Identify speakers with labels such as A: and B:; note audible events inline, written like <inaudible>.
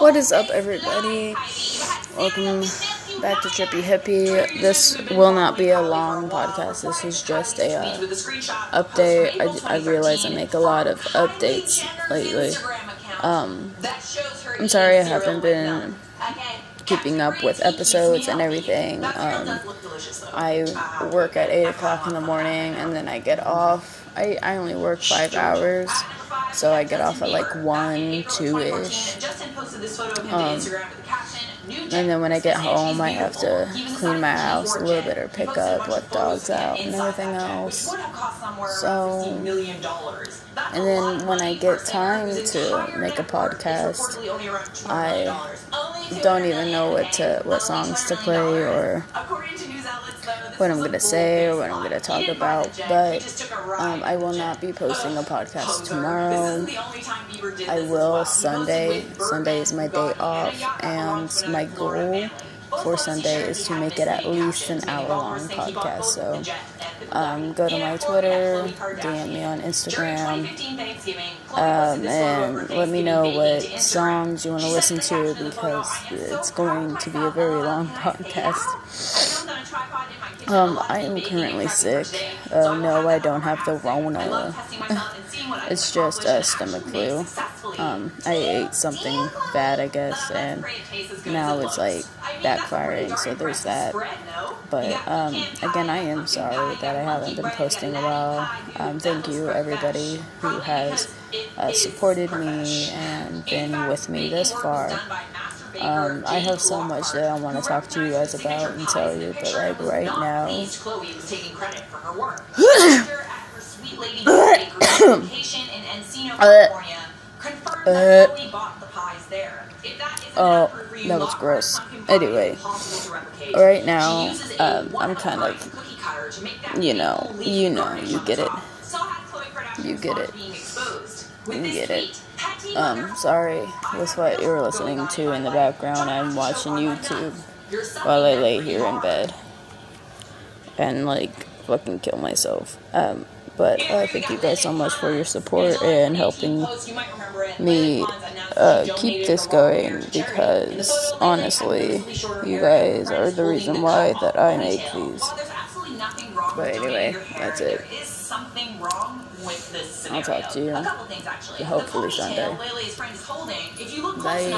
A: What is up, everybody? Welcome back to Trippy Hippie. This will not be a long podcast. This is just a uh, update. I, I realize I make a lot of updates lately. Um, I'm sorry I haven't been keeping up with episodes and everything. Um, I work at 8 o'clock in the morning and then I get off. I, I only work five hours, so I get off at like 1, 2 ish. Um, and then when I get home, I have to clean my house a little bit or pick up, let dogs out, and everything else. So, and then when I get time to make a podcast, I don't even know what to what songs to play or what I'm gonna say or what I'm gonna talk about. But um, I will not be posting a podcast tomorrow. I will Sunday. Sunday is my day off, and my goal for Sunday is to make it at least an hour long podcast. So um, go to my Twitter, DM me on Instagram, um, and let me know what songs you want to listen to because it's going to be a very long <laughs> podcast. Um, I am currently sick. Uh, no, I don't have the Rona. <laughs> it's just a stomach flu. Um, I ate something bad, I guess, and now it's like backfiring. So there's that. But um, again, I am sorry that I haven't been posting a while. Um, thank you, everybody who has uh, supported me and been with me this far. Um, I have so much that I want to talk to you guys about and tell you, but like right now. <coughs> <coughs> uh, oh, that was gross. Anyway, right now, um, I'm kind of, you know, you know, you get it. You get it. You get it. Um, sorry with what you're listening to in the background. I'm watching YouTube while I lay here in bed and like fucking kill myself. Um, but uh, thank you guys so much for your support and helping me uh, keep this going because honestly, you guys are the reason why that I make these. But anyway, that's it. I'll talk to you hopefully Sunday. Bye.